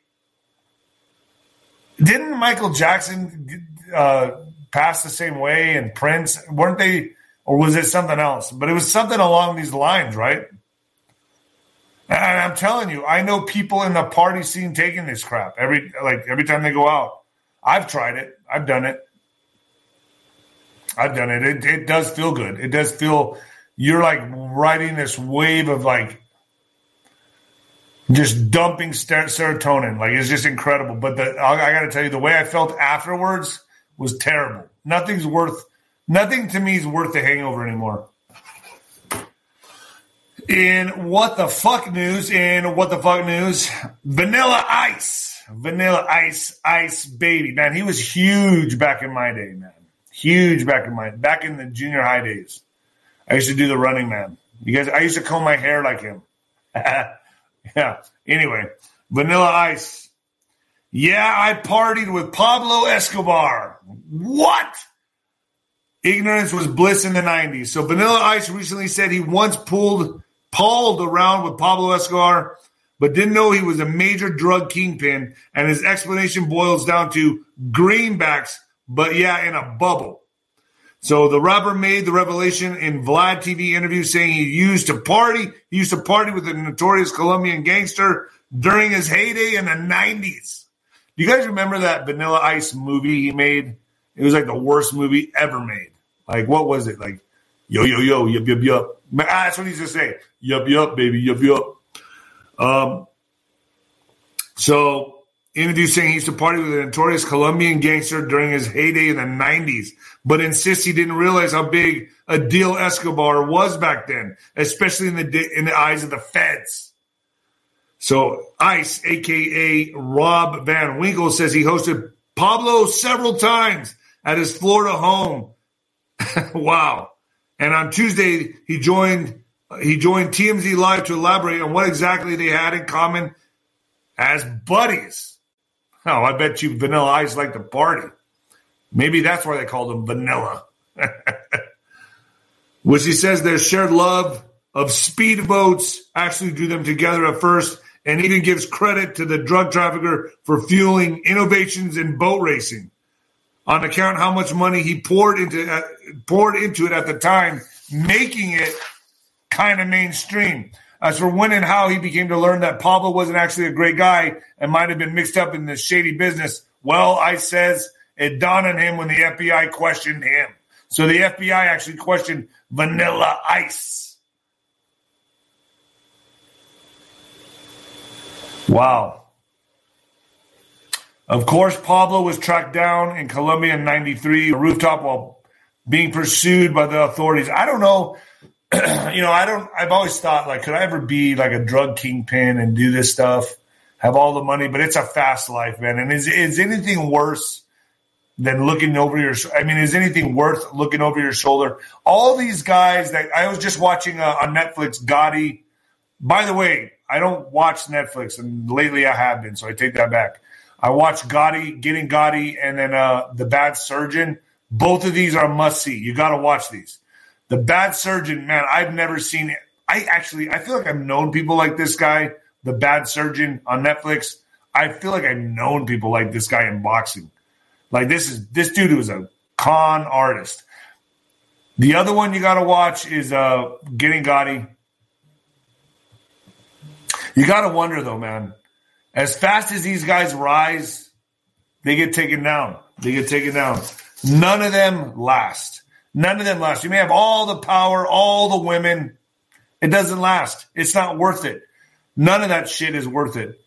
Speaker 2: Didn't Michael Jackson uh, pass the same way and Prince? Weren't they, or was it something else? But it was something along these lines, right? And I'm telling you, I know people in the party scene taking this crap every like every time they go out. I've tried it. I've done it. I've done it. It, it does feel good. It does feel you're like riding this wave of like just dumping serotonin. Like it's just incredible. But the, I got to tell you, the way I felt afterwards was terrible. Nothing's worth. Nothing to me is worth the hangover anymore. In what the fuck news? In what the fuck news? Vanilla Ice, Vanilla Ice, Ice Baby. Man, he was huge back in my day, man. Huge back in my back in the junior high days. I used to do the running man. You guys, I used to comb my hair like him. [laughs] yeah. Anyway, Vanilla Ice. Yeah, I partied with Pablo Escobar. What? Ignorance was bliss in the 90s. So Vanilla Ice recently said he once pulled, pulled around with Pablo Escobar, but didn't know he was a major drug kingpin. And his explanation boils down to greenbacks, but yeah, in a bubble. So the rapper made the revelation in Vlad TV interview saying he used to party. He used to party with a notorious Colombian gangster during his heyday in the 90s. Do you guys remember that Vanilla Ice movie he made? It was like the worst movie ever made. Like, what was it? Like, yo, yo, yo, yup, yup, yup. Ah, that's what he used to say. Yup, yup, baby, yup, yup. Um, so interview saying he used to party with a notorious Colombian gangster during his heyday in the 90s, but insists he didn't realize how big a deal Escobar was back then, especially in the in the eyes of the feds. So Ice, aka Rob Van Winkle, says he hosted Pablo several times at his Florida home. [laughs] wow! And on Tuesday, he joined he joined TMZ Live to elaborate on what exactly they had in common as buddies. Oh, I bet you Vanilla Ice like to party. Maybe that's why they called him Vanilla. [laughs] Which he says their shared love of speedboats actually drew them together at first, and even gives credit to the drug trafficker for fueling innovations in boat racing. On account how much money he poured into uh, poured into it at the time, making it kind of mainstream. As for when and how he became to learn that Pablo wasn't actually a great guy and might have been mixed up in this shady business, well, I says it dawned on him when the FBI questioned him. So the FBI actually questioned Vanilla Ice. Wow. Of course, Pablo was tracked down in Colombia in 93, a rooftop while being pursued by the authorities. I don't know [clears throat] you know, I don't. I've always thought like, could I ever be like a drug kingpin and do this stuff, have all the money? But it's a fast life, man. And is is anything worse than looking over your? I mean, is anything worth looking over your shoulder? All these guys that I was just watching uh, on Netflix, Gotti. By the way, I don't watch Netflix, and lately I have been, so I take that back. I watch Gotti, Getting Gotti, and then uh, The Bad Surgeon. Both of these are must see. You got to watch these. The Bad Surgeon, man, I've never seen it. I actually, I feel like I've known people like this guy, The Bad Surgeon on Netflix. I feel like I've known people like this guy in boxing. Like this is this dude was a con artist. The other one you got to watch is uh, Getting Gotti. You got to wonder though, man. As fast as these guys rise, they get taken down. They get taken down. None of them last. None of them last. You may have all the power, all the women. It doesn't last. It's not worth it. None of that shit is worth it.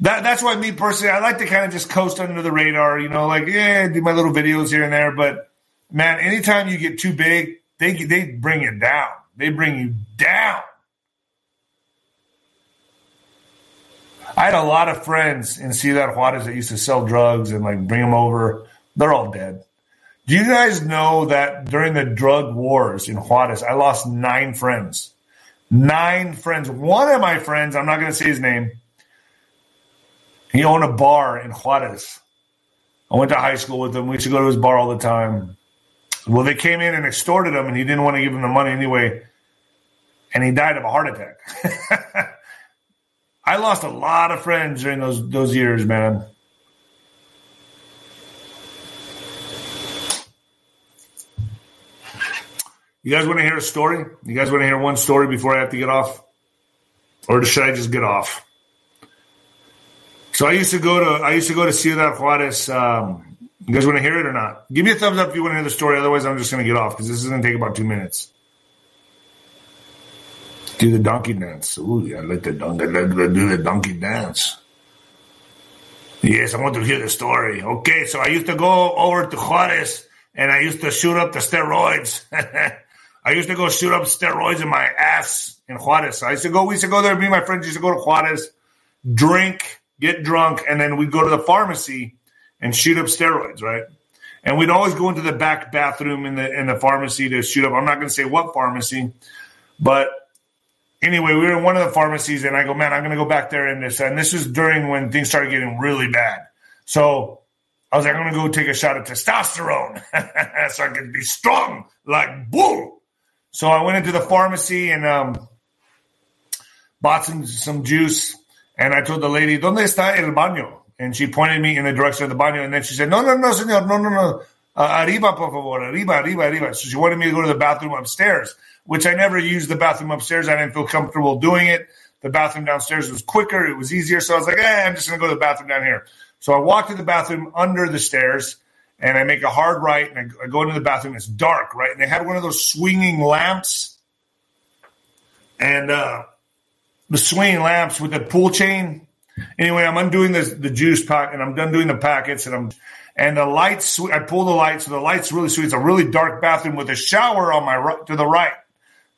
Speaker 2: That, that's why me personally, I like to kind of just coast under the radar, you know, like, yeah, do my little videos here and there. But man, anytime you get too big, they, they bring you down. They bring you down. I had a lot of friends in Ciudad Juarez that used to sell drugs and like bring them over. They're all dead. Do you guys know that during the drug wars in Juarez, I lost nine friends? Nine friends. One of my friends, I'm not going to say his name, he owned a bar in Juarez. I went to high school with him. We used to go to his bar all the time. Well, they came in and extorted him, and he didn't want to give him the money anyway. and he died of a heart attack. [laughs] I lost a lot of friends during those those years, man. You guys want to hear a story? You guys want to hear one story before I have to get off? Or should I just get off? So I used to go to I used to go to Ciudad Juarez. Um, you guys want to hear it or not? Give me a thumbs up if you want to hear the story. Otherwise, I'm just going to get off because this is going to take about two minutes. Do the donkey dance. Ooh, yeah, let the donkey do the donkey dance. Yes, I want to hear the story. Okay, so I used to go over to Juarez and I used to shoot up the steroids. [laughs] I used to go shoot up steroids in my ass in Juarez. I used to go, we used to go there, me and my friends used to go to Juarez, drink, get drunk, and then we'd go to the pharmacy and shoot up steroids, right? And we'd always go into the back bathroom in the in the pharmacy to shoot up. I'm not gonna say what pharmacy, but anyway, we were in one of the pharmacies, and I go, man, I'm going to go back there and this. And this was during when things started getting really bad. So I was like, I'm going to go take a shot of testosterone [laughs] so I can be strong like bull. So I went into the pharmacy and um, bought some some juice. And I told the lady, ¿Dónde está el baño? And she pointed me in the direction of the baño. And then she said, No, no, no, señor, no, no, no. Uh, arriba, por favor, arriba, arriba, arriba. So she wanted me to go to the bathroom upstairs which I never used the bathroom upstairs. I didn't feel comfortable doing it. The bathroom downstairs was quicker, it was easier. So I was like, eh, I'm just going to go to the bathroom down here. So I walk to the bathroom under the stairs and I make a hard right and I, go into the bathroom. It's dark, right? And they had one of those swinging lamps and uh, the swinging lamps with the pull chain. Anyway, I'm undoing the, the juice pack and I'm done doing the packets and I'm and the lights. I pull the lights, so the lights really sweet. It's a really dark bathroom with a shower on my right to the right.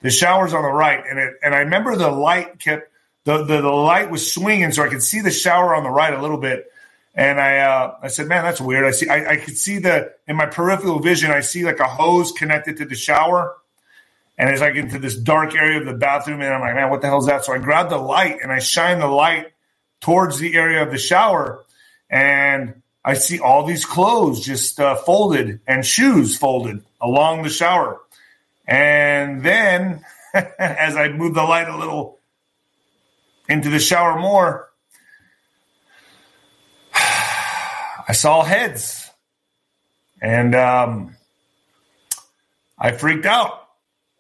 Speaker 2: The shower's on the right, and it and I remember the light kept the, the, the light was swinging, so I could see the shower on the right a little bit. And I uh, I said, man, that's weird. I see I, I could see the in my peripheral vision, I see like a hose connected to the shower. And it's like into this dark area of the bathroom, and I'm like, man, what the hell is that? So I grab the light and I shine the light towards the area of the shower, and I see all these clothes just uh, folded and shoes folded along the shower. And then, [laughs] as I move the light a little into the shower more, I saw heads. And um, I freaked out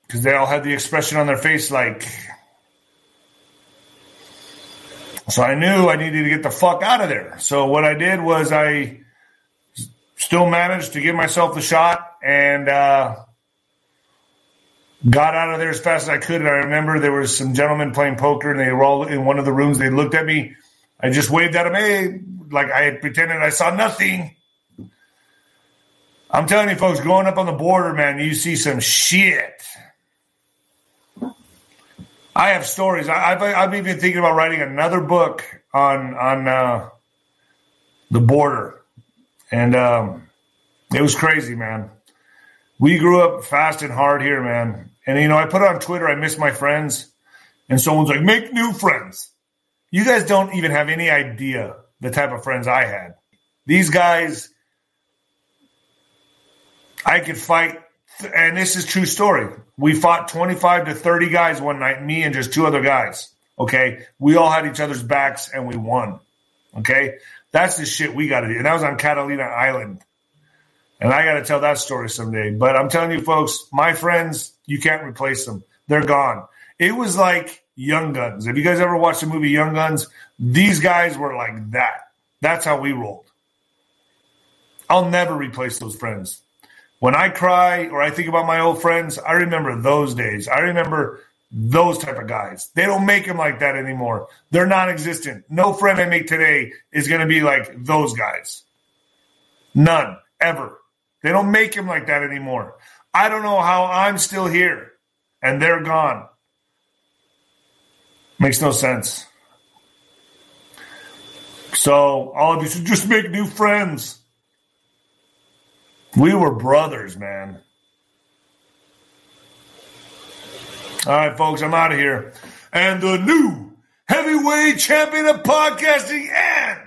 Speaker 2: because they all had the expression on their face like, so I knew I needed to get the fuck out of there. So what I did was I still managed to give myself the shot and uh, got out of there as fast as I could. And I remember there was some gentlemen playing poker, and they were all in one of the rooms. They looked at me. I just waved at them, hey, like I pretended I saw nothing. I'm telling you, folks, growing up on the border, man, you see some shit. I have stories. I, have I've even thinking about writing another book on on uh, the border, and um, it was crazy, man we grew up fast and hard here, man. And you know, I put on Twitter, I miss my friends, and someone's like, make new friends. You guys don't even have any idea the type of friends I had. These guys, I could fight, and this is true story. We fought 25 to 30 guys one night, me and just two other guys. Okay. We all had each other's backs and we won. Okay. That's the shit we got to do. And that was on Catalina Island. And I got to tell that story someday. But I'm telling you, folks, my friends, you can't replace them. They're gone. It was like Young Guns. Have you guys ever watched the movie Young Guns? These guys were like that. That's how we rolled. I'll never replace those friends. When I cry or I think about my old friends, I remember those days. I remember those type of guys. They don't make them like that anymore. They're non-existent. No friend I make today is going to be like those guys. None ever. They don't make him like that anymore. I don't know how I'm still here and they're gone. Makes no sense. So all of you should just make new friends. We were brothers, man. All right, folks, I'm out of here. And the new heavyweight champion of podcasting and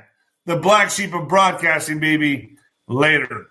Speaker 2: the black sheep of broadcasting, baby, later.